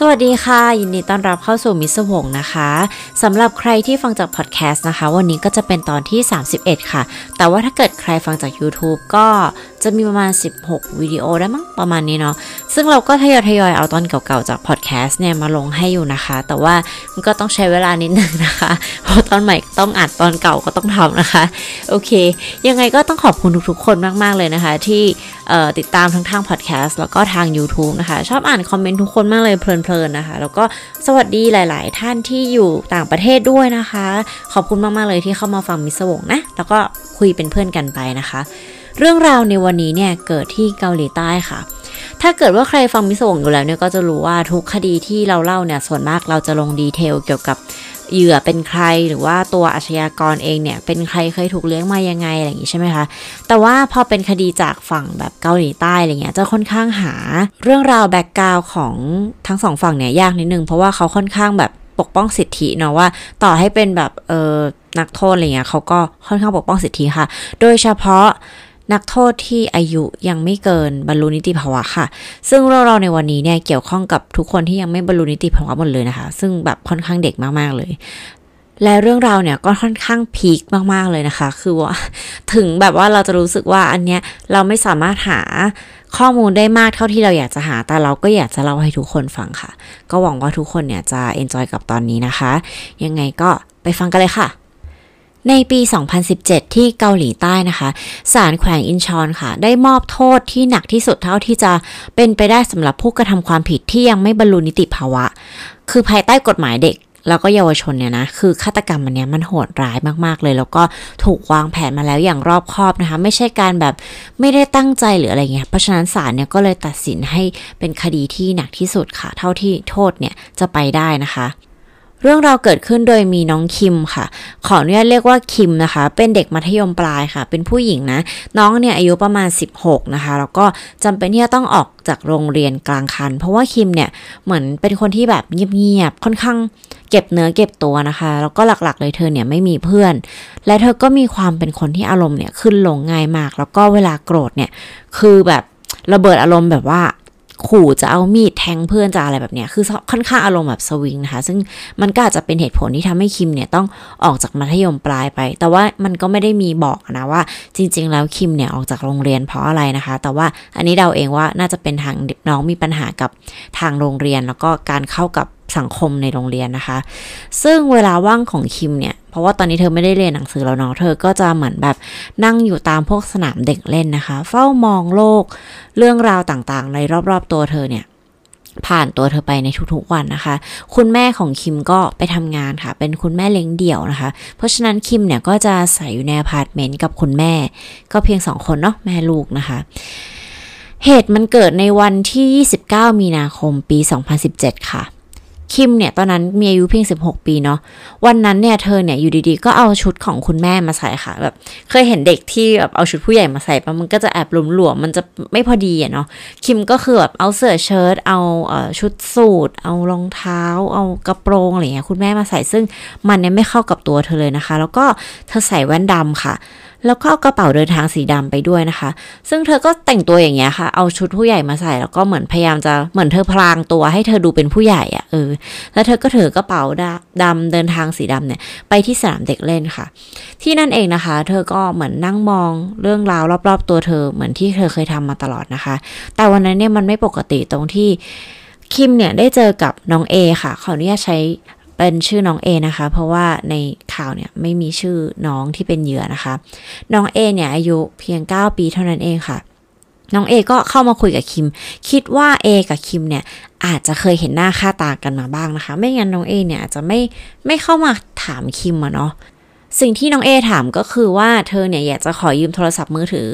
สวัสดีค่ะ ยินดีต้อนรับเข้าสู่มิสวงนะคะสำหรับใครที่ฟังจากพอดแคสต์นะคะ วันนี้ก็จะเป็นตอนที่ 31 ค่ะ แต่ว่าถ้าเกิดใครฟังจาก YouTube ก็ จะมีประมาณ 16 วิดีโอได้มั้งประมาณนี้เนาะซึ่งเราก็ทยอยทยอยเอาตอนเก่าๆจากพอดแคสต์เนี่ยมาลงให้อยู่นะคะ แต่ว่ามันก็ต้องใช้เวลานิดนึงนะคะ เพราะตอนใหม่ต้องอัดตอนเก่าก็ต้องทำนะคะ โอเค ยังไงก็ต้องขอบคุณทุกๆคนมากๆเลยนะคะ ที่ติดตามทั้งทางพอดแคสต์แล้วก็ทาง YouTube นะคะ ชอบอ่านคอมเมนต์ทุกคนมากเลยเพลินๆนะคะ แล้วก็สวัสดีหลาย ๆ ท่านที่อยู่ต่างประเทศด้วยนะคะ ขอบคุณมากๆเลยที่เข้ามาฟังมิสวงนะแล้วก็คุยเป็นเพื่อนกันไปนะคะ เรื่องราวในวันนี้เนี่ยเกิดที่เกาหลีใต้ค่ะ ถ้าเกิดว่าใครฟังมิสวงอยู่แล้วเนี่ยก็จะรู้ว่าทุกคดีที่เราเล่าเนี่ยส่วนมากเราจะลง detail เกี่ยวกับเหยื่อเป็นใครหรือว่าตัวอาชญากรเองเนี่ยเป็นใครเคยถูกเลี้ยงมายังไงอะไรอย่างนี้ใช่ไหมคะ แต่ว่าพอเป็นคดีจากฝั่งแบบเกาหลีใต้อะไรเงี้ยจะค่อนข้างหาเรื่องราว background ของทั้งสองฝั่งเนี่ยยากนิดนึง เพราะว่าเขาค่อนข้างแบบปกป้องสิทธิเนาะว่าต่อให้เป็นแบบเออนักโทษอะไรเงี้ยเขาก็ค่อนข้างปกป้องสิทธิค่ะ โดยเฉพาะ นักโทษที่อายุยังไม่เกินบรรลุนิติภาวะค่ะ ซึ่งเรื่องราวในวันนี้เนี่ยเกี่ยวข้องกับทุกคนที่ยังไม่บรรลุนิติภาวะหมดเลยนะคะ ซึ่งแบบค่อนข้างเด็กมากๆเลย และเรื่องราวเนี่ยก็ค่อนข้าง peak มากๆเลยนะคะ คือว่าถึงแบบว่าเราจะรู้สึกว่าอันเนี้ยเราไม่สามารถหาข้อมูลได้มากเท่าที่เราอยากจะหา แต่เราก็อยากจะเล่าให้ทุกคนฟังค่ะ ก็หวังว่าทุกคนเนี่ยจะ enjoy กับตอนนี้นะคะ ยังไงก็ไปฟังกันเลยค่ะ ในปี 2017 ที่เกาหลีใต้นะคะศาลแขวงอินชอนค่ะ ได้มอบโทษที่หนักที่สุดเท่าที่จะเป็นไปได้สำหรับผู้กระทำความผิดที่ยังไม่บรรลุนิติภาวะ คือภายใต้กฎหมายเด็กแล้วก็เยาวชนเนี่ยนะ คือฆาตกรรมมันเนี้ยมันโหดร้ายมากๆเลย แล้วก็ถูกวางแผนมาแล้วอย่างรอบคอบนะคะ ไม่ใช่การแบบไม่ได้ตั้งใจหรืออะไรเงี้ย เพราะฉะนั้นศาลเนี่ยก็เลยตัดสินให้เป็นคดีที่หนักที่สุดค่ะ เท่าที่โทษเนี่ยจะไปได้นะคะ เรื่องราวเกิดขึ้นโดยมีน้องคิมค่ะ ขออนุญาตเรียกว่าคิมนะคะ เป็นเด็กมัธยมปลายค่ะ เป็นผู้หญิงนะ น้องเนี่ยอายุประมาณ 16 นะคะ แล้วก็จำเป็นที่จะต้องออกจากโรงเรียนกลางคัน เพราะว่าคิมเนี่ยเหมือนเป็นคนที่แบบเงียบๆ ค่อนข้างเก็บเนื้อเก็บตัวนะคะ แล้วก็หลักๆเลยเธอเนี่ยไม่มีเพื่อน และเธอก็มีความเป็นคนที่อารมณ์เนี่ยขึ้นลงง่ายมาก แล้วก็เวลาโกรธเนี่ยคือแบบระเบิดอารมณ์แบบว่า ขู่จะเอามีดแทงเพื่อนจะอะไรแบบเนี้ยคือค่อนข้างอารมณ์แบบสวิงนะคะ ซึ่งมันก็อาจจะเป็นเหตุผลที่ทำให้คิมเนี่ยต้องออกจากมัธยมปลายไป แต่ว่ามันก็ไม่ได้มีบอกนะว่า จริง ๆ แล้วคิมเนี่ยออกจากโรงเรียนเพราะอะไรนะคะ แต่ว่าอันนี้เดาเองว่าน่าจะเป็นทางน้องมีปัญหากับทางโรงเรียน แล้วก็การเข้ากับสังคมในโรงเรียนนะคะ ซึ่งเวลาว่างของคิมเนี่ย ราะว่าตอนนี้เธอไม่ได้เรียนหนังสือแล้วเนาะเธอก็จะเหมือนแบบนั่งอยู่ตามพวกสนามเด็กเล่นนะคะ เฝ้ามองโลกเรื่องราวต่างๆ ในรอบๆตัวเธอเนี่ยผ่านตัวเธอไปในทุกๆวันนะคะ คุณแม่ของคิมก็ไปทำงานค่ะ เป็นคุณแม่เลี้ยงเดี่ยวนะคะ เพราะฉะนั้นคิมเนี่ยก็จะอาศัยอยู่ในอพาร์ตเมนต์กับคุณแม่ ก็เพียงสองคนเนาะแม่ลูกนะคะ เหตุมันเกิดในวันที่ 29 มีนาคมปี 2017 ค่ะ คิมเนี่ยตอนนั้นมีอายุเพียง 16 ปีเนาะวันนั้นเนี่ยเธอเนี่ยอยู่ดีๆ ก็เอาชุดของคุณแม่มาใส่ค่ะแบบเคยเห็นเด็กที่แบบเอาชุดผู้ใหญ่มาใส่ปะมันก็จะแอบหลวมๆมันจะไม่พอดีอะเนาะคิมก็คือแบบเอาเสื้อเชิ้ตเอาชุดสูทเอารองเท้า เอากระโปรงอะไรเงี้ยคุณแม่มาใส่ซึ่งมันเนี่ยไม่เข้ากับตัวเธอเลยนะคะ แล้วก็เธอใส่แว่นดำค่ะแล้วก็เอากระเป๋าเดินทางสีดำไปด้วยนะคะ ซึ่งเธอก็แต่งตัวอย่างเงี้ยค่ะ เอาชุดผู้ใหญ่มาใส่แล้วก็เหมือนพยายามจะเหมือนเธอพลางตัวให้เธอดูเป็นผู้ใหญ่อะเออ แล้วเธอก็ถือกระเป๋าดำเดินทางสีดำเนี่ยไปที่สนามเด็กเล่นค่ะ ที่นั่นเองนะคะ เธอก็เหมือนนั่งมองเรื่องราวรอบๆ ตัวเธอเหมือนที่เธอเคยทำมาตลอดนะคะ แต่วันนั้นเนี่ยมันไม่ปกติตรงที่คิมเนี่ยได้เจอกับน้องเอค่ะขออนุญาตใช้ เป็นชื่อน้องเอนะคะ เพราะว่าในข่าวเนี่ยไม่มีชื่อน้องที่เป็นเหยื่อนะคะ น้องเอเนี่ยอายุเพียง 9 ปีเท่านั้นเองค่ะ น้องเอก็เข้ามาคุยกับคิม คิดว่าเอกับคิมเนี่ยอาจจะเคยเห็นหน้าค่าตากันมาบ้างนะคะ ไม่งั้นน้องเอเนี่ยอาจจะไม่ไม่เข้ามาถามคิมอะเนาะ สิ่งที่น้องเอถามก็คือว่าเธอเนี่ยอยากจะขอยืมโทรศัพท์มือถือ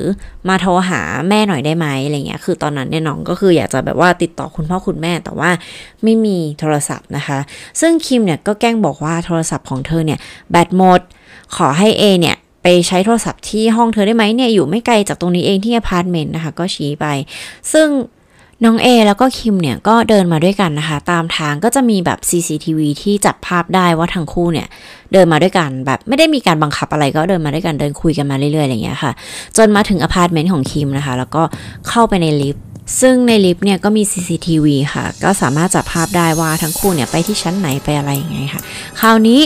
มาโทรหาแม่หน่อยได้ไหมอะไรเงี้ย คือตอนนั้นเนี่ยน้องก็คืออยากจะแบบว่าติดต่อคุณพ่อคุณแม่แต่ว่าไม่มีโทรศัพท์นะคะ ซึ่งคิมเนี่ยก็แกล้งบอกว่าโทรศัพท์ของเธอเนี่ยแบตหมด ขอให้เอเนี่ยไปใช้โทรศัพท์ที่ห้องเธอได้ไหมเนี่ยอยู่ไม่ไกลจากตรงนี้เองที่อพาร์ตเมนต์นะคะ ก็ชี้ไป ซึ่ง น้องเอแล้วก็คิมเนี่ยก็เดินมาด้วยกันนะคะ ตามทางก็จะมีแบบ CCTV ที่จับภาพได้ว่าทั้งคู่เนี่ย เดินมาด้วยกันแบบไม่ได้มีการบังคับอะไรก็เดินมาด้วยกันเดินคุยกันมาเรื่อยๆอะไรอย่างเงี้ยค่ะ จนมาถึงอพาร์ตเมนต์ของคิมนะคะ แล้วก็เข้าไปในลิฟต์ซึ่งในลิฟต์เนี่ยก็มี CCTV ค่ะ ก็สามารถจับภาพได้ว่าทั้งคู่เนี่ยไปที่ชั้นไหนไปอะไรยังไงค่ะ คราวนี้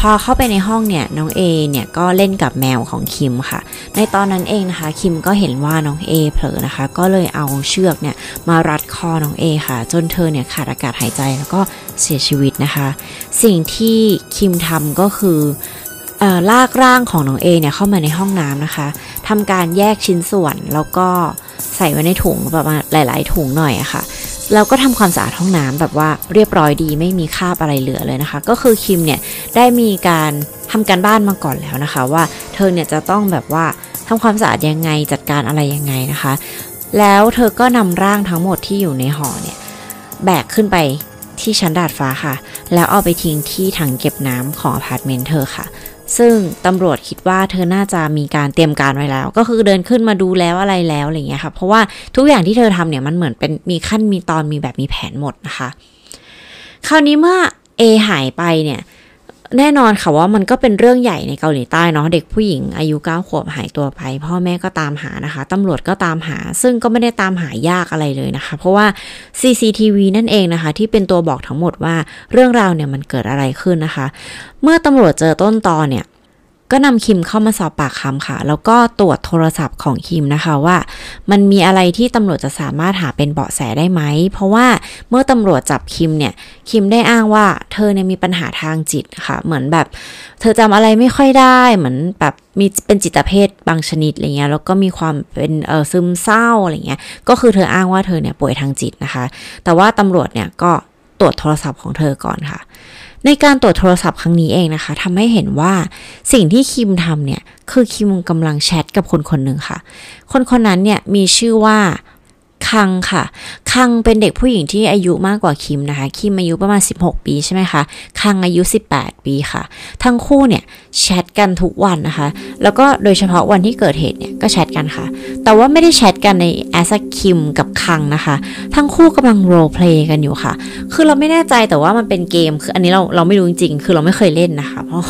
พอเข้าไปในห้องเนี่ยน้องเอเนี่ยก็เล่นกับแมวของคิมค่ะ ในตอนนั้นเองนะคะ คิมก็เห็นว่าน้องเอเผลอนะคะ ก็เลยเอาเชือกเนี่ยมารัดคอน้องเอค่ะ จนเธอเนี่ยขาดอากาศหายใจแล้วก็เสียชีวิตนะคะ สิ่งที่คิมทำก็คือลากร่างของน้องเอเนี่ยเข้ามาในห้องน้ำนะคะทำการแยกชิ้นส่วนแล้วก็ใส่ไว้ในถุงแบบว่าหลาย ๆ ถุงหน่อยอะค่ะ แล้วก็ทำความสะอาดห้องน้ำแบบว่าเรียบร้อยดีไม่มีคราบอะไรเหลือเลยนะคะ ก็คือคิมเนี่ยได้มีการทำการบ้านมาก่อนแล้วนะคะ ว่าเธอเนี่ยจะต้องแบบว่าทำความสะอาดยังไงจัดการอะไรยังไงนะคะ แล้วเธอก็นำร่างทั้งหมดที่อยู่ในห่อเนี่ยแบกขึ้นไปที่ชั้นดาดฟ้าค่ะ แล้วเอาไปทิ้งที่ถังเก็บน้ำของอพาร์ตเมนต์เธอค่ะ ซึ่งตำรวจคิดว่าเธอน่าจะมีการเตรียมการไว้แล้ว ก็คือเดินขึ้นมาดูแล้วอะไรแล้วอะไรเงี้ยค่ะ เพราะว่าทุกอย่างที่เธอทำเนี่ยมันเหมือนเป็นมีขั้นมีตอนมีแบบมีแผนหมดนะคะ คราวนี้เมื่อเอหายไปเนี่ย แน่นอนค่ะว่ามันก็เป็นเรื่องใหญ่ในเกาหลีใต้เนาะเด็กผู้หญิงอายุ 9 ขวบหายตัวไป พ่อแม่ก็ตามหานะคะตำรวจก็ตามหา ซึ่งก็ไม่ได้ตามหายากอะไรเลยนะคะ เพราะว่า CCTV นั่นเองนะคะ ที่เป็นตัวบอกทั้งหมดว่าเรื่องราวเนี่ยมันเกิดอะไรขึ้นนะคะ เมื่อตำรวจเจอต้นตอเนี่ย ก็นำคิมเข้ามาสอบปากคำค่ะ แล้วก็ตรวจโทรศัพท์ของคิมนะคะว่า มันมีอะไรที่ตำรวจจะสามารถหาเป็นเบาะแสได้ไหม เพราะว่าเมื่อตำรวจจับคิมเนี่ย คิมได้อ้างว่าเธอเนี่ยมีปัญหาทางจิตค่ะ เหมือนแบบ เธอจำอะไรไม่ค่อยได้ เหมือนแบบมีเป็นจิตเภทบางชนิดอะไรเงี้ย แล้วก็มีความเป็นเออซึมเศร้าอะไรเงี้ย ก็คือเธออ้างว่าเธอเนี่ยป่วยทางจิตนะคะ แต่ว่าตำรวจเนี่ยก็ ตรวจโทรศัพท์ของเธอก่อนค่ะ ในการตรวจโทรศัพท์ครั้งนี้เองนะคะทำให้เห็นว่าสิ่งที่คิมทำเนี่ย คือคิมกำลังแชทกับคนคนหนึ่งค่ะ คนคนนั้นเนี่ยมีชื่อว่า คังค่ะ คังเป็นเด็กผู้หญิงที่อายุมากกว่าคิมนะคะ คิมอายุประมาณ 16 ปีใช่ไหมคะ คังอายุ 18 ปีค่ะ ทั้งคู่เนี่ยแชทกันทุกวันนะคะ แล้วก็โดยเฉพาะวันที่เกิดเหตุเนี่ยก็แชทกันค่ะ แต่ว่าไม่ได้แชทกันใน as คิมกับคังนะคะ ทั้งคู่กำลัง roleplay กันอยู่ค่ะ คือเราไม่แน่ใจแต่ว่ามันเป็นเกม คืออันนี้เราเราไม่รู้จริงๆ คือเราไม่เคยเล่นนะคะ เพราะ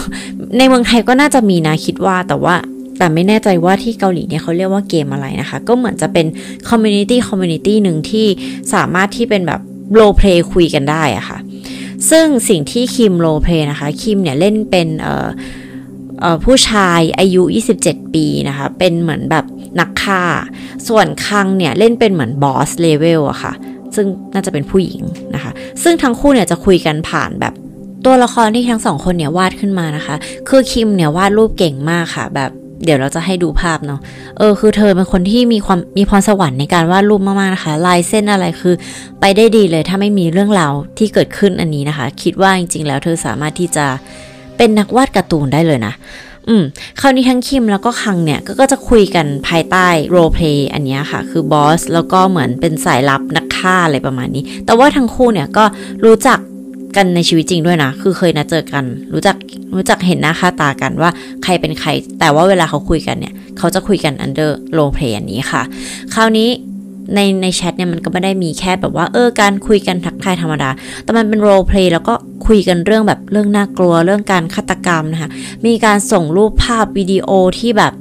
ในเมืองไทยก็น่าจะมีนะคิดว่าแต่ว่า แต่ไม่แน่ใจว่าที่เกาหลีเนี่ยเขาเรียกว่าเกมอะไรนะคะ ก็เหมือนจะเป็น community community หนึ่งที่สามารถที่เป็นแบบ roleplay คุยกันได้อะค่ะ ซึ่งสิ่งที่คิม roleplay นะคะคิมเนี่ยเล่นเป็นเอ่อผู้ชายอายุ 27 ปีนะคะ เป็นเหมือนแบบนักฆ่า ส่วนคังเนี่ยเล่นเป็นเหมือน boss level อะค่ะ ซึ่งน่าจะเป็นผู้หญิงนะคะ ซึ่งทั้งคู่เนี่ยจะคุยกันผ่านแบบตัวละครที่ทั้งสองคนเนี่ยวาดขึ้นมานะคะ คือคิมเนี่ยวาดรูปเก่งมากค่ะ แบบ เดี๋ยวเราจะให้ดูภาพเนาะ เออ คือเธอเป็นคนที่มีความมีพรสวรรค์ในการวาดรูปมากๆนะคะ ลายเส้นอะไรคือไปได้ดีเลยถ้าไม่มีเรื่องราวที่เกิดขึ้นอันนี้นะคะ คิดว่าจริงๆ แล้วเธอสามารถที่จะเป็นนักวาดการ์ตูนได้เลยนะ อืม คราวนี้ทั้งคิมแล้วก็คังเนี่ยก็จะคุยกันภายใต้โรเพลย์อันนี้ค่ะ คือบอสแล้วก็เหมือนเป็นสายลับนักฆ่าอะไรประมาณนี้ แต่ว่าทั้งคู่เนี่ยก็รู้จัก กันในชีวิตจริงด้วยนะ คือเคยนัดเจอกัน รู้จักรู้จักเห็นหน้าค่าตากันว่าใครเป็นใคร แต่ว่าเวลาเขาคุยกันเนี่ย เขาจะคุยกัน under role play อันนี้ค่ะ คราวนี้ในในแชทเนี่ยมันก็ไม่ได้มีแค่แบบว่าเออการคุยกันทักทายธรรมดา แต่มันเป็น roleplay แล้วก็คุยกันเรื่องแบบเรื่องน่ากลัวเรื่องการฆาตกรรมนะคะ มีการส่งรูปภาพวิดีโอที่แบบ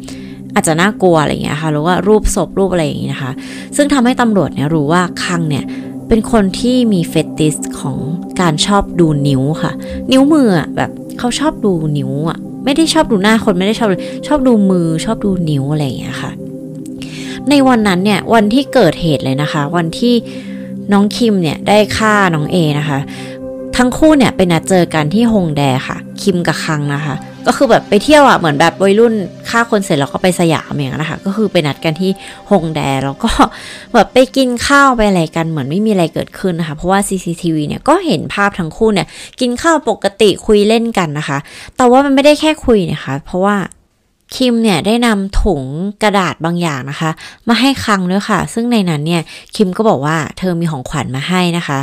อาจจะน่ากลัวอะไรอย่างเงี้ยค่ะหรือว่ารูปศพรูปอะไรอย่างงี้นะคะ ซึ่งทำให้ตำรวจเนี่ยรู้ว่าคังเนี่ย เป็นคนที่มี fetish ของการชอบดูนิ้วค่ะ นิ้วมืออะแบบเขาชอบดูนิ้วอะไม่ได้ชอบดูหน้าคนไม่ได้ชอบชอบดูมือชอบดูนิ้วอะไรอย่างเงี้ยค่ะ ในวันนั้นเนี่ยวันที่เกิดเหตุเลยนะคะ วันที่น้องคิมเนี่ยได้ฆ่าน้องเอนะคะ ทั้งคู่เนี่ยไปนัดเจอกันที่ฮงแดค่ะ คิมกับคังนะคะ ก็คือแบบไปเที่ยวอะเหมือนแบบวัยรุ่นฆ่าคนเสร็จแล้วก็ไปสยามอย่างนั้นนะคะก็คือไปนัดกันที่ฮงแดแล้วก็แบบไปกินข้าวไปอะไรกันเหมือนไม่มีอะไรเกิดขึ้นนะคะ เพราะว่า CCTV เนี่ยก็เห็นภาพทั้งคู่เนี่ยกินข้าวปกติคุยเล่นกันนะคะ แต่ว่ามันไม่ได้แค่คุยนะคะ เพราะว่าคิมเนี่ยได้นำถุงกระดาษบางอย่างนะคะ มาให้คังด้วยค่ะ ซึ่งในนั้นเนี่ยคิมก็บอกว่าเธอมีของขวัญมาให้นะคะ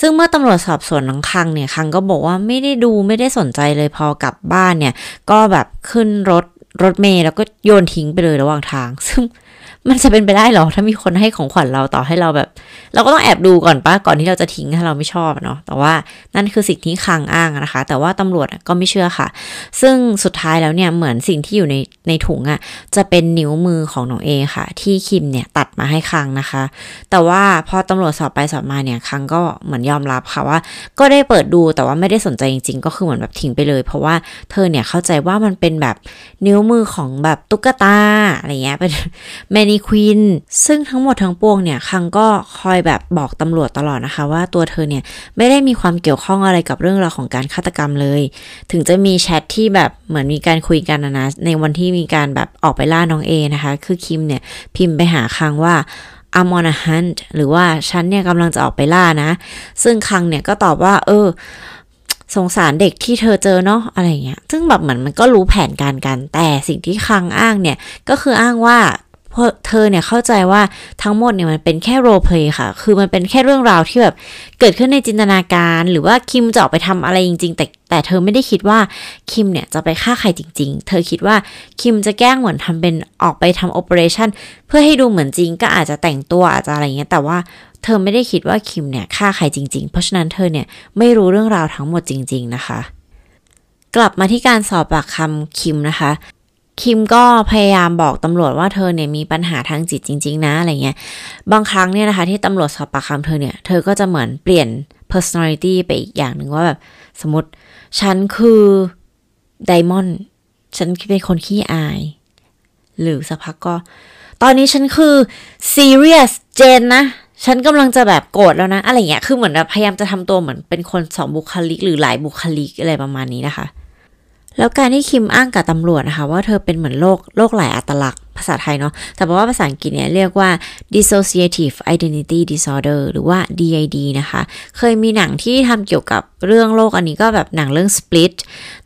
ซึ่งเมื่อตำรวจสอบสวนน้องคังเนี่ยคังก็บอกว่าไม่ได้ดูไม่ได้สนใจเลยพอกลับบ้านเนี่ย ก็แบบขึ้นรถ รถเมล์แล้วก็โยนทิ้งไปเลยระหว่างทาง ซึ่งมันจะเป็นไปได้หรอ ถ้ามีคนให้ของขวัญเราต่อให้เราแบบ เราก็ต้องแอบดูก่อนปะก่อนที่เราจะทิ้งถ้าเราไม่ชอบเนาะแต่ว่านั่นคือสิ่งที่คังอ้างนะคะ แต่ว่าตำรวจก็ไม่เชื่อค่ะ ซึ่งสุดท้ายแล้วเนี่ยเหมือนสิ่งที่อยู่ในในถุงอะ่ะจะเป็นนิ้วมือของน้องเอค่ะ ที่คิมเนี่ยตัดมาให้คังนะคะ แต่ว่าพอตำรวจสอบไปสอบมาเนี่ยคังก็เหมือนยอมรับค่ะว่า ก็ได้เปิดดูแต่ว่าไม่ได้สนใจจริง ๆ ก็คือเหมือนแบบทิ้งไปเลย เพราะว่าเธอเนี่ยเข้าใจว่ามันเป็นแบบนิ้วมือของแบบตุ๊กตาอะไรเงี้ยเป็นแมนีควีนซึ่งทั้งหมดทั้งปวงเนี่ยคังก็คอยแบบบอกตำรวจตลอดนะคะ ว่าตัวเธอเนี่ยไม่ได้มีความเกี่ยวข้องอะไรกับเรื่องราวของการฆาตกรรมเลย ถึงจะมีแชทที่แบบเหมือนมีการคุยกันนะนะในวันที่มีการแบบออกไปล่าน้องเอนะคะ คือคิมเนี่ยพิมพ์ไปหาคังว่า I'm on a hunt หรือว่าฉันเนี่ยกำลังจะออกไปล่านะ ซึ่งคังเนี่ยก็ตอบว่า เออ สงสารเด็กที่เธอเจอเนาะอะไรเงี้ย ซึ่งแบบเหมือนมันก็รู้แผนการกัน แต่สิ่งที่คังอ้างเนี่ย ก็คืออ้างว่า เธอเนี่ยเข้าใจว่าทั้งหมดเนี่ยมันเป็นแค่ roleplay ค่ะ คือมันเป็นแค่เรื่องราวที่แบบเกิดขึ้นในจินตนาการ หรือว่าคิมจะออกไปทำอะไรจริง ๆ แต่แต่เธอไม่ได้คิดว่าคิมเนี่ยจะไปฆ่าใครจริง ๆ เธอคิดว่าคิมจะแกล้งเหมือนทำเป็นออกไปทำ operation เพื่อให้ดูเหมือนจริงก็อาจจะแต่งตัวอาจจะอะไรเงี้ยแต่ว่าเธอไม่ได้คิดว่าคิมเนี่ยฆ่าใครจริง ๆ เพราะฉะนั้นเธอเนี่ยไม่รู้เรื่องราวทั้งหมดจริง ๆ นะคะ กลับมาที่การสอบปากคำคิมนะคะ คิมก็พยายามบอกตำรวจว่าเธอเนี่ยมีปัญหาทางจิตจริง ๆ นะอะไรเงี้ย บางครั้งเนี่ยนะคะ ที่ตำรวจสอบปากคำเธอเนี่ย เธอก็จะเหมือนเปลี่ยน personality ไปอีกอย่างหนึ่งว่าแบบสมมติฉันคือไดมอนด์ฉันเป็นคนขี้อาย หรือสักพักก็ ตอนนี้ฉันคือ serious เจนนะ ฉันกำลังจะแบบโกรธแล้วนะ อะไรเงี้ย คือเหมือนแบบพยายามจะทำตัวเหมือนเป็นคนสองบุคลิก หรือหลายบุคลิกอะไรประมาณนี้นะคะ แล้วการที่คิมอ้างกับตำรวจนะคะว่าเธอเป็นเหมือนโรคโรคหลายอัตลักษณ์ภาษาไทยเนาะ แต่ว่าภาษาอังกฤษเนี่ยเรียกว่า dissociative identity disorder หรือว่า DID นะคะ เคยมีหนังที่ทำเกี่ยวกับเรื่องโรคอันนี้ก็แบบหนังเรื่อง split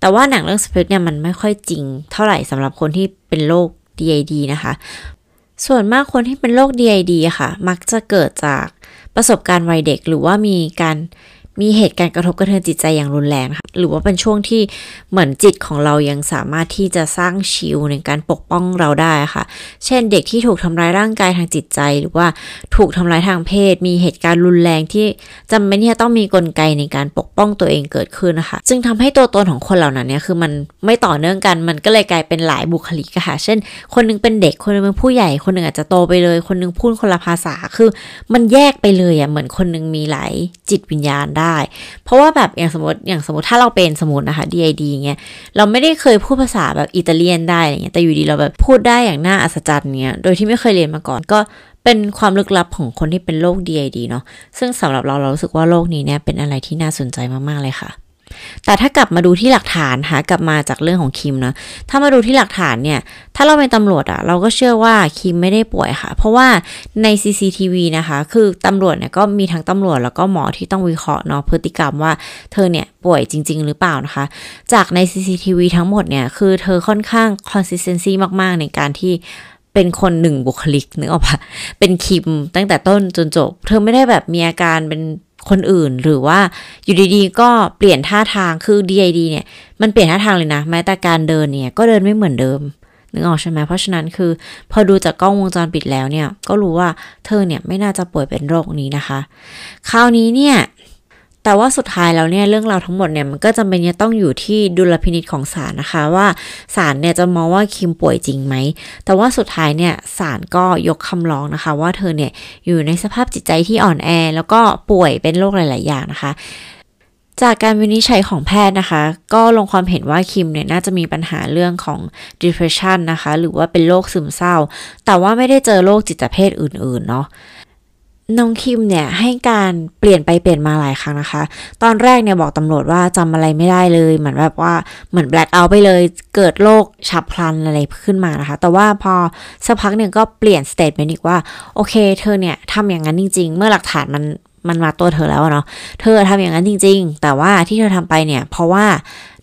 แต่ว่าหนังเรื่อง split เนี่ยมันไม่ค่อยจริงเท่าไหร่สำหรับคนที่เป็นโรค DID นะคะ ส่วนมากคนที่เป็นโรค DID ค่ะ มักจะเกิดจากประสบการณ์วัยเด็กหรือว่ามีการ มีเหตุการณ์กระทบกระเทือนจิตใจอย่างรุนแรงค่ะหรือว่าเป็นช่วงที่เหมือนจิตของเรายังสามารถที่จะสร้างชิลในการปกป้องเราได้ค่ะ เช่นเด็กที่ถูกทำร้ายร่างกายทางจิตใจ หรือว่าถูกทำร้ายทางเพศ มีเหตุการณ์รุนแรงที่จำเป็นที่จะต้องมีกลไกในการปกป้องตัวเองเกิดขึ้นนะคะ จึงทำให้ตัวตนของคนเหล่านั้นเนี่ยคือมันไม่ต่อเนื่องกันมันก็เลยกลายเป็นหลายบุคลิกค่ะ เช่น คนนึงเป็นเด็กคนนึงเป็นผู้ใหญ่คนนึงอาจจะโตไปเลย คนนึงพูดคนละภาษาคือมันแยกไปเลยอะเหมือนคนนึงมีหลายจิตวิญญาณได้เพราะว่าแบบอย่างสมมติอย่างสมมติถ้าเราเป็นสมมตินะคะ DID เงี้ยเราไม่ได้เคยพูดภาษาแบบอิตาเลียนได้อะไรเงี้ยแต่อยู่ดีเราแบบพูดได้อย่างน่าอัศจรรย์เงี้ยโดยที่ไม่เคยเรียนมาก่อนก็เป็นความลึกลับของคนที่เป็นโรค DID เนาะซึ่งสำหรับเราเรารู้สึกว่าโรคนี้เนี่ยเป็นอะไรที่น่าสนใจมากๆเลยค่ะ แต่ถ้ากลับมาดูที่หลักฐานหากลับมาจากเรื่องของคิมนะถ้ามาดูที่หลักฐานเนี่ย ถ้าเราเป็นตำรวจอะเราก็เชื่อว่าคิมไม่ได้ป่วยค่ะ เพราะว่าใน CCTV นะคะ คือตำรวจเนี่ยก็มีทั้งตำรวจแล้วก็หมอที่ต้องวิเคราะห์เนาะพฤติกรรมว่าเธอเนี่ยป่วยจริง ๆ หรือเปล่านะคะ จากใน CCTV ทั้งหมดเนี่ยคือเธอค่อนข้าง consistency มากๆ ในการที่เป็นคนหนึ่งบุคลิกนึกออกปะเป็นคิมตั้งแต่ต้นจนจบ เธอไม่ได้แบบมีอาการเป็น คนอื่นหรือว่าอยู่ดีๆ ก็เปลี่ยนท่าทางคือ DID เนี่ย มันเปลี่ยนท่าทางเลยนะ แม้แต่การเดินเนี่ย ก็เดินไม่เหมือนเดิมนึกออกใช่ไหมเพราะฉะนั้นคือ พอดูจากกล้องวงจรปิดแล้วเนี่ย ก็รู้ว่าเธอเนี่ยไม่น่าจะป่วยเป็นโรคนี้นะคะ คราวนี้เนี่ย แต่ว่าสุดท้ายแล้วเนี่ยเรื่องราวทั้งหมดเนี่ยมันก็จำเป็นจะต้องอยู่ที่ดุลพินิจของศาลนะคะว่าศาลเนี่ยจะมองว่าคิมป่วยจริงไหม แต่ว่าสุดท้ายเนี่ยศาลก็ยกคำร้องนะคะ ว่าเธอเนี่ยอยู่ในสภาพจิตใจที่อ่อนแอ แล้วก็ป่วยเป็นโรคหลาย ๆ อย่างนะคะจากการวินิจฉัยของแพทย์นะคะ ก็ลงความเห็นว่าคิมเนี่ยน่าจะมีปัญหาเรื่องของ depression นะคะ หรือว่าเป็นโรคซึมเศร้า แต่ว่าไม่ได้เจอโรคจิตเภทอื่นๆเนาะ น้องคิมเนี่ยให้การเปลี่ยนไปเปลี่ยนมาหลายครั้งนะคะ ตอนแรกเนี่ยบอกตำรวจว่าจำอะไรไม่ได้เลย เหมือนแบบว่าเหมือน black out ไปเลย เกิดโรคฉับพลันอะไรขึ้นมานะคะ แต่ว่าพอสักพักหนึ่งก็เปลี่ยน statement อีกว่า โอเค เธอเนี่ยทำอย่างนั้นจริง ๆ เมื่อหลักฐานมันมันมาตัวเธอแล้วเนาะ เธอทำอย่างนั้นจริง ๆ แต่ว่าที่เธอทำไปเนี่ย เพราะว่า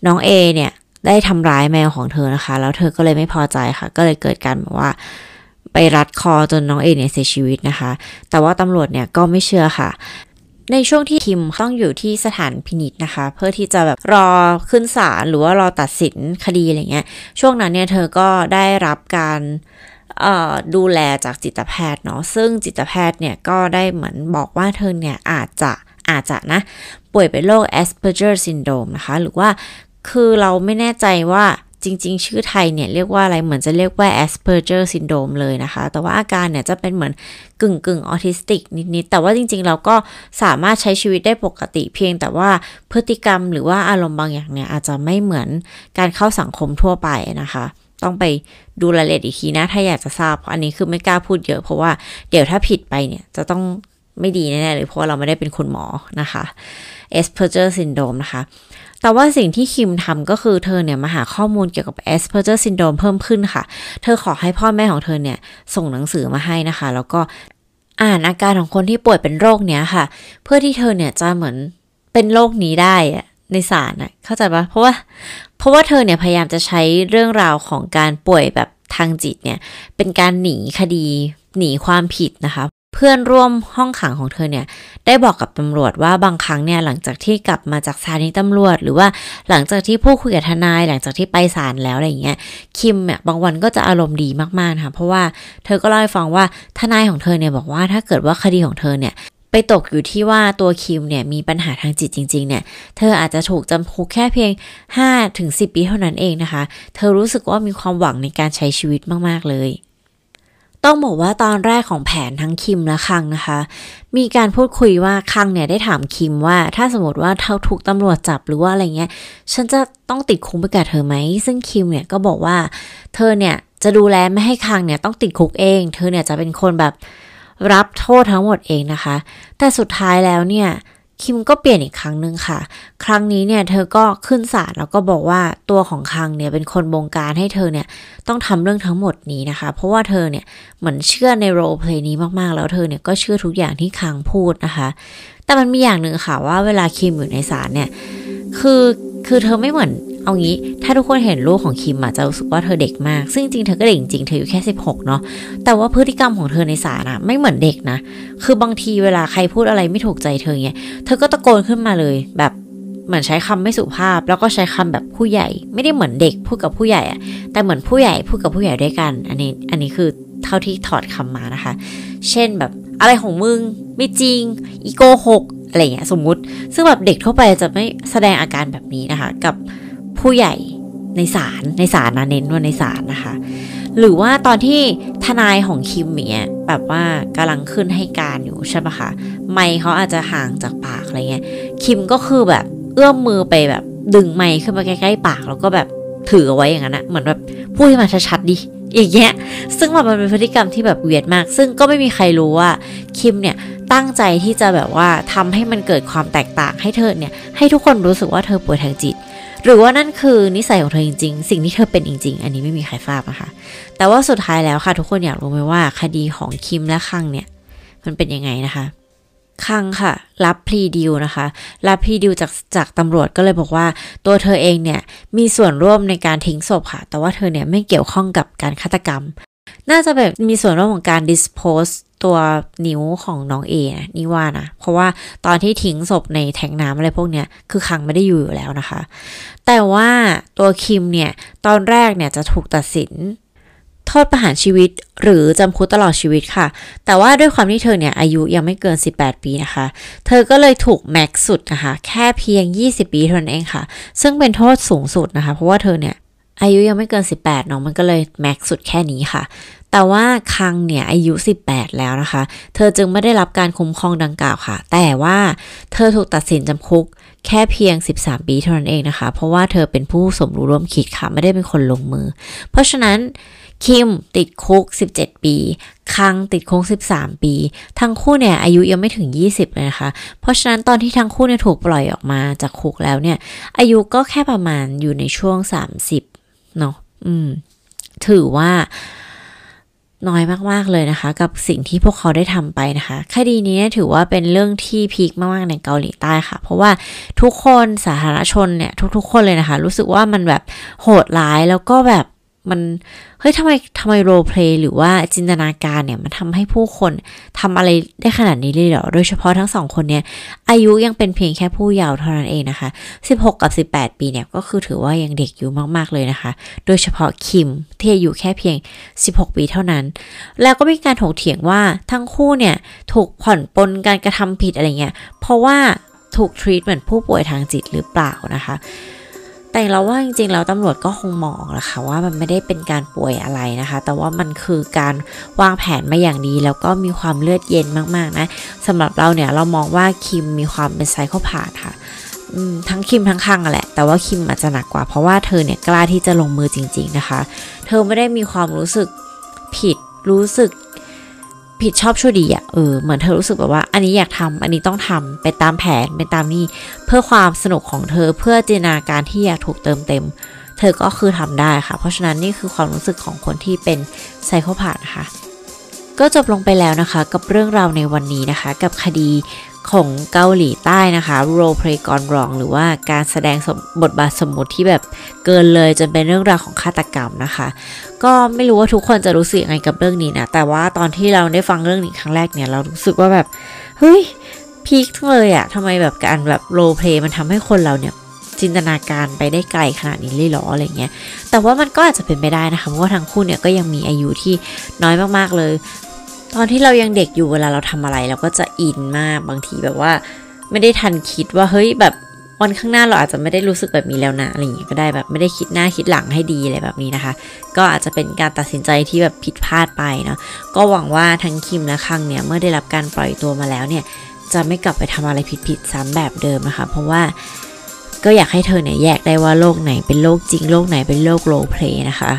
น้องเอเนี่ยได้ทำร้ายแมวของเธอนะคะ แล้วเธอก็เลยไม่พอใจค่ะ ก็เลยเกิดการแบบว่า ไปรัดคอจนน้องเอเนี่ยเสียชีวิตนะคะ แต่ว่าตำรวจเนี่ยก็ไม่เชื่อค่ะ ในช่วงที่คิมต้องอยู่ที่สถานพินิษนะคะ เพื่อที่จะแบบรอขึ้นศาลหรือว่ารอตัดสินคดีอะไรเงี้ย ช่วงนั้นเนี่ยเธอก็ได้รับการดูแลจากจิตแพทย์เนาะ ซึ่งจิตแพทย์เนี่ยก็ได้เหมือนบอกว่าเธอเนี่ยอาจจะอาจจะนะป่วยเป็นโรค Asperger syndrome นะคะ หรือว่าคือเราไม่แน่ใจว่า จริง ๆ ชื่อไทยเนี่ยเรียกว่าอะไรเหมือนจะเรียกว่า Asperger syndrome เลยนะคะ แต่ว่าอาการเนี่ยจะเป็นเหมือนกึ่งกึ่งออทิสติกนิด ๆ แต่ว่าจริง ๆ เราก็สามารถใช้ชีวิตได้ปกติเพียงแต่ว่าพฤติกรรมหรือว่าอารมณ์บางอย่างเนี่ยอาจจะไม่เหมือนการเข้าสังคมทั่วไปนะคะต้องไปดูรายละเอียดอีกทีนะ ถ้าอยากจะทราบ อันนี้คือไม่กล้าพูดเยอะเพราะว่าเดี๋ยวถ้าผิดไปเนี่ย จะต้องไม่ดีแน่ๆเลยเพราะาเราไม่ได้เป็นคุณหมอนะคะ Asperger syndrome นะคะ แต่ว่าสิ่งที่คิมทำก็คือเธอเนี่ยมาหาข้อมูลเกี่ยวกับ Asperger syndrome เพิ่มขึ้นค่ะ เธอขอให้พ่อแม่ของเธอเนี่ยส่งหนังสือมาให้นะคะ แล้วก็อ่านอาการของคนที่ป่วยเป็นโรคเนี้ยค่ะ เพื่อที่เธอเนี่ยจะเหมือนเป็นโรคนี้ได้อะในศาลนะเข้าใจปะเพราะว่าเพราะว่าเธอเนี่ยพยายามจะใช้เรื่องราวของการป่วยแบบทางจิตเนี่ยเป็นการหนีคดีหนีความผิดนะคะ เพื่อนร่วมห้องขังของเธอเนี่ยได้บอกกับตำรวจว่าบางครั้งเนี่ยหลังจากที่กลับมาจากสถานีตำรวจ หรือว่าหลังจากที่พูดคุยกับทนาย หลังจากที่ไปศาลแล้วอะไรเงี้ยคิมเนี่ยบางวันก็จะอารมณ์ดีมากๆค่ะเพราะว่าเธอก็เล่าให้ฟังว่าทนายของเธอเนี่ยบอกว่าถ้าเกิดว่าคดีของเธอเนี่ยไปตกอยู่ที่ว่าตัวคิมเนี่ยมีปัญหาทางจิตจริง ๆ เนี่ย เธออาจจะถูกจำคุกแค่เพียง5ถึง10 ปีเท่านั้นเองนะคะ เธอรู้สึกว่ามีความหวังในการใช้ชีวิตมาก ๆ เลย ต้องบอกว่าตอนแรกของแผนทั้งคิมและคังนะคะ มีการพูดคุยว่าคังเนี่ยได้ถามคิมว่า ถ้าสมมติว่าเธอถูกตำรวจจับหรือว่าอะไรเงี้ย ฉันจะต้องติดคุกไปกับเธอไหม ซึ่งคิมเนี่ยก็บอกว่า เธอเนี่ยจะดูแลไม่ให้คังเนี่ยต้องติดคุกเอง เธอเนี่ยจะเป็นคนแบบรับโทษทั้งหมดเองนะคะ แต่สุดท้ายแล้วเนี่ย คิมก็เปลี่ยนอีกครั้งหนึ่งค่ะ ครั้งนี้เนี่ยเธอก็ขึ้นศาลแล้วก็บอกว่าตัวของคังเนี่ยเป็นคนบงการให้เธอเนี่ยต้องทำเรื่องทั้งหมดนี้นะคะ เพราะว่าเธอเนี่ยเหมือนเชื่อใน roleplay นี้มากๆ แล้วเธอเนี่ยก็เชื่อทุกอย่างที่คังพูดนะคะ แต่มันมีอย่างหนึ่งค่ะว่าเวลาคิมอยู่ในศาลเนี่ยคือคือเธอไม่เหมือน เอางี้ถ้าทุกคนเห็นรูปของคิมอะจะรู้สึกว่าเธอเด็กมาก ซึ่งจริงเธอก็เด็กจริงเธออยู่แค่ 16 เนาะแต่ว่าพฤติกรรมของเธอในศาลอะไม่เหมือนเด็กนะ คือบางทีเวลาใครพูดอะไรไม่ถูกใจเธอเงี้ยเธอก็ตะโกนขึ้นมาเลยแบบเหมือนใช้คำไม่สุภาพ แล้วก็ใช้คำแบบผู้ใหญ่ ไม่ได้เหมือนเด็กพูดกับผู้ใหญ่อะแต่เหมือนผู้ใหญ่พูดกับผู้ใหญ่ด้วยกัน อันนี้อันนี้คือเท่าที่ถอดคำมานะคะ เช่นแบบอะไรของมึงไม่จริงอีโกหกอะไรเงี้ยสมมุติ ซึ่งแบบเด็กทั่วไปจะไม่แสดงอาการแบบนี้นะคะ กับ ผู้ใหญ่ในศาลในศาลนะเน้นว่าในศาลนะคะ หรือว่าตอนที่ทนายของคิมเนี่ยแบบว่ากำลังขึ้นให้การอยู่ใช่ปะคะไมเขาอาจจะห่างจากปากอะไรเงี้ยคิมก็คือแบบเอื้อมมือไปแบบดึงไมค์ขึ้นมาใกล้ๆปากแล้วก็แบบถือเอาไว้อย่างนั้นนะเหมือนแบบพูดให้มันชัดๆดิอย่างเงี้ยซึ่งแบบมันเป็นพฤติกรรมที่แบบเวียดมาก ซึ่งก็ไม่มีใครรู้ว่าคิมเนี่ยตั้งใจที่จะแบบว่าทำให้มันเกิดความแตกต่างให้เธอเนี่ยให้ทุกคนรู้สึกว่าเธอป่วยทางจิต หรือว่านั่นคือนิสัยของเธอจริง ๆ สิ่งที่เธอเป็นจริง ๆ อันนี้ไม่มีใครทราบนะคะ แต่ว่าสุดท้ายแล้วค่ะ ทุกคนอยากรู้ไหมว่าคดีของคิมและคังเนี่ย มันเป็นยังไงนะคะคังค่ะ รับพลีดิวนะคะ รับพลีดิวจากจากตำรวจก็เลยบอกว่า ตัวเธอเองเนี่ยมีส่วนร่วมในการทิ้งศพค่ะ แต่ว่าเธอเนี่ยไม่เกี่ยวข้องกับการฆาตกรรม น่าจะแบบมีส่วนร่วมของการ dispose ตัวนิ้วของน้องเอนะนี่ว่านะ เพราะว่าตอนที่ทิ้งศพในแทงน้ำอะไรพวกเนี้ยคือคังไม่ได้อยู่อยู่แล้วนะคะ แต่ว่าตัวคิมเนี่ย ตอนแรกเนี่ยจะถูกตัดสินโทษประหารชีวิตหรือจำคุกตลอดชีวิตค่ะ แต่ว่าด้วยความที่เธอเนี่ย อายุยังไม่เกิน 18 ปีนะคะ เธอก็เลยถูกแม็กสุดนะคะ แค่เพียง 20 ปีเท่านั้นเองค่ะ ซึ่งเป็นโทษสูงสุดนะคะ เพราะว่าเธอเนี่ย อายุยังไม่เกิน 18เนาะมันก็เลยแม็กสุดแค่นี้ค่ะ แต่ว่าคังเนี่ยอายุ 18 แล้วนะคะ เธอจึงไม่ได้รับการคุ้มครองดังกล่าวค่ะ แต่ว่าเธอถูกตัดสินจำคุกแค่เพียง 13 ปีเท่านั้นเองนะคะ เพราะว่าเธอเป็นผู้สมรู้ร่วมคิดค่ะ ไม่ได้เป็นคนลงมือ เพราะฉะนั้นคิมติดคุก 17 ปี คังติดคุก 13 ปี ทั้งคู่เนี่ยอายุยังไม่ถึง 20 เลยนะคะ เพราะฉะนั้นตอนที่ทั้งคู่เนี่ยถูกปล่อยออกมาจากคุกแล้วเนี่ย อายุก็แค่ประมาณอยู่ในช่วง 30 เนาะอืม ถือว่าน้อยมาก ๆ เลยนะคะ กับสิ่งที่พวกเขาได้ทำไปนะคะ คดีนี้ถือว่าเป็นเรื่องที่พีคมาก ๆ ในเกาหลีใต้ค่ะ เพราะว่าทุกคนสาธารณชนเนี่ย ทุก ๆ คนเลยนะคะ รู้สึกว่ามันแบบโหดร้ายแล้วก็แบบ มันเฮ้ยทำไมทำไมโรเพลย์หรือว่าจินตนาการเนี่ย มันทำให้ผู้คนทำอะไรได้ขนาดนี้เลยเหรอ โดยเฉพาะทั้งสองคนเนี่ย อายุยังเป็นเพียงแค่ผู้เยาว์เท่านั้นเองนะคะ 16 กับ 18 ปีเนี่ย ก็คือถือว่ายังเด็กอยู่มาก ๆ เลยนะคะ โดยเฉพาะคิมที่อายุแค่เพียง 16 ปีเท่านั้น แล้วก็มีการถกเถียงว่าทั้งคู่เนี่ย ถูกผ่อนปลนการกระทำผิดอะไรเงี้ยเพราะว่าถูกทรีตเหมือนผู้ป่วยทางจิตหรือเปล่านะคะ แต่เราว่าจริงๆแล้วตำรวจก็คงมองแหละค่ะว่ามันไม่ได้เป็นการป่วยอะไรนะคะ แต่ว่ามันคือการวางแผนมาอย่างดี แล้วก็มีความเลือดเย็นมากๆนะสำหรับเราเนี่ยเรามองว่าคิมมีความเป็นไซโคพาธค่ะทั้งคิมทั้งคังอะแหละ แต่ว่าคิมอาจจะหนักกว่าเพราะว่าเธอเนี่ยกล้าที่จะลงมือจริง ๆนะคะ เธอไม่ได้มีความรู้สึกผิดรู้สึก ผิดชอบชั่วดีอะ่ะเออเหมือนเธอรู้สึกแบบว่า อันนี้อยากทำอันนี้ต้องทำไปตามแผนไปตามนี่เพื่อความสนุกของเธอเพื่อจินตนาการที่อยากถูกเติมเต็ม เธอก็คือทำได้ค่ะ เพราะฉะนั้นนี่คือความรู้สึกของคนที่เป็นไซโคพาธค่ะก็จบลงไปแล้วนะคะกับเรื่องราวในวันนี้นะคะ กับคดี ของเกาหลีใต้นะคะ role play gone wrong หรือว่าการแสดงบทบาทสมมุติที่แบบเกินเลยจนเป็นเรื่องราวของฆาตกรรมนะคะ ก็ไม่รู้ว่าทุกคนจะรู้สึกยังไงกับเรื่องนี้นะ แต่ว่าตอนที่เราได้ฟังเรื่องนี้ครั้งแรกเนี่ย เรารู้สึกว่าแบบ เฮ้ยพีคเลยอะทำไมแบบการแบบ role play มันทำให้คนเราเนี่ยจินตนาการไปได้ไกลขนาดนี้เลยหรออะไรเงี้ย แต่ว่ามันก็อาจจะเป็นไปได้นะคะ เพราะว่าทั้งคู่เนี่ยก็ยังมีอายุที่น้อยมากๆเลย ตอนที่เรายังเด็กอยู่เวลาเราทำอะไรเราก็จะอินมากบางทีแบบว่า ไม่ได้ทันคิดว่าเฮ้ยแบบวันข้างหน้าเราอาจจะไม่ได้รู้สึกแบบนี้แล้วนะอะไรอย่างเงี้ยก็ได้แบบไม่ได้คิดหน้าคิดหลังให้ดีอะไรแบบนี้นะคะ ก็อาจจะเป็นการตัดสินใจที่แบบผิดพลาดไปเนาะก็หวังว่าทั้งคิมและคังเนี่ยเมื่อได้รับการปล่อยตัวมาแล้วเนี่ยจะไม่กลับไปทำอะไรผิดๆซ้ำแบบเดิมนะคะ เพราะว่าก็อยากให้เธอเนี่ยแยกได้ว่าโลกไหนเป็นโลกจริงโลกไหนเป็นโลกโรเพลย์นะคะ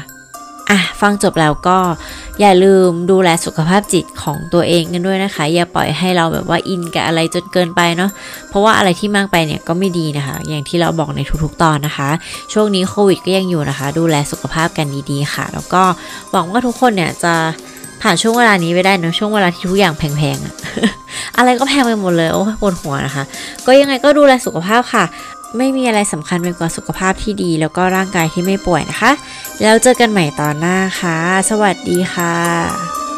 อะฟังจบแล้วก็อย่าลืมดูแลสุขภาพจิตของตัวเองกันด้วยนะคะ อย่าปล่อยให้เราแบบว่าอินกับอะไรจนเกินไปเนาะเพราะว่าอะไรที่มากไปเนี่ยก็ไม่ดีนะคะ อย่างที่เราบอกในทุกๆตอนนะคะ ช่วงนี้โควิดก็ยังอยู่นะคะ ดูแลสุขภาพกันดีๆค่ะ แล้วก็หวังว่าทุกคนเนี่ยจะผ่านช่วงเวลานี้ไปได้นะช่วงเวลาที่ทุกอย่างแพงๆอะอะไรก็แพงไปหมดเลยโอ้ปวดหัวนะคะ ก็ยังไงก็ดูแลสุขภาพค่ะ ไม่มีอะไรสำคัญไปกว่าสุขภาพที่ดี แล้วก็ร่างกายที่ไม่ป่วยนะคะ แล้วเจอกันใหม่ตอนหน้าค่ะ สวัสดีค่ะ